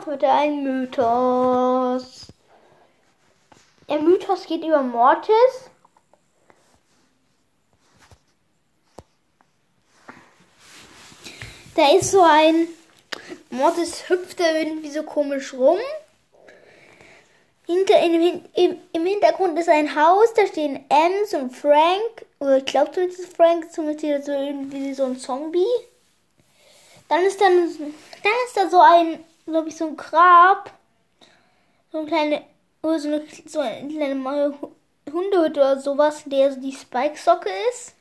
macht, wird er ein Mythos. Der Mythos geht über Mortis. Da ist so ein Mortis hüpft da irgendwie so komisch rum. Hinter, im, im, Im Hintergrund ist ein Haus, da stehen Ems und Frank. Oder ich glaube zumindest Frank, zumindest so irgendwie so ein Zombie. Dann ist dann, dann ist da so ein, glaube ich, so ein Grab. So ein kleine, oder so eine, so eine kleine Hundehütte oder sowas, der so die Spike-Socke ist.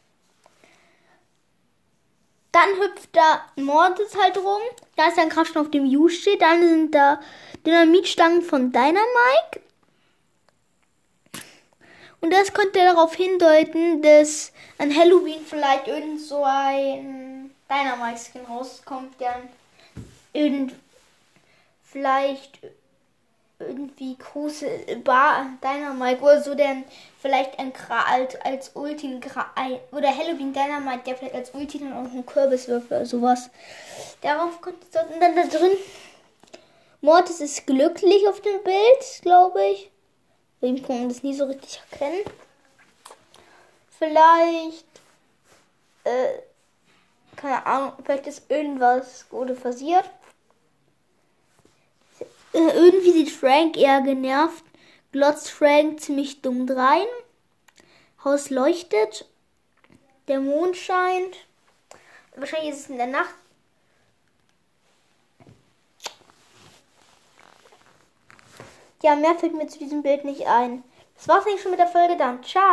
Dann hüpft da Mortis halt rum. Da ist ein Kraftstoff auf dem U steht. Dann sind da Dynamitstangen von Dynamike. Und das könnte darauf hindeuten, dass an Halloween vielleicht irgend so ein Dynamite-Skin rauskommt, der irgend vielleicht irgendwie große Bar Dynamite oder so, der vielleicht ein Kral als Ulti oder Halloween Dynamite, der vielleicht als Ulti dann auch einen Kürbis wirft oder sowas. Darauf kommt es dann da drin. Mortis ist glücklich auf dem Bild, glaube ich. Ihm kann man das nie so richtig erkennen. Vielleicht, äh, keine Ahnung, vielleicht ist irgendwas Gutes passiert. Äh, irgendwie sieht Frank eher genervt. Glotzt Frank ziemlich dumm drein. Haus leuchtet. Der Mond scheint. Wahrscheinlich ist es in der Nacht. Ja, mehr fällt mir zu diesem Bild nicht ein. Das war's eigentlich schon mit der Folge dann. Ciao.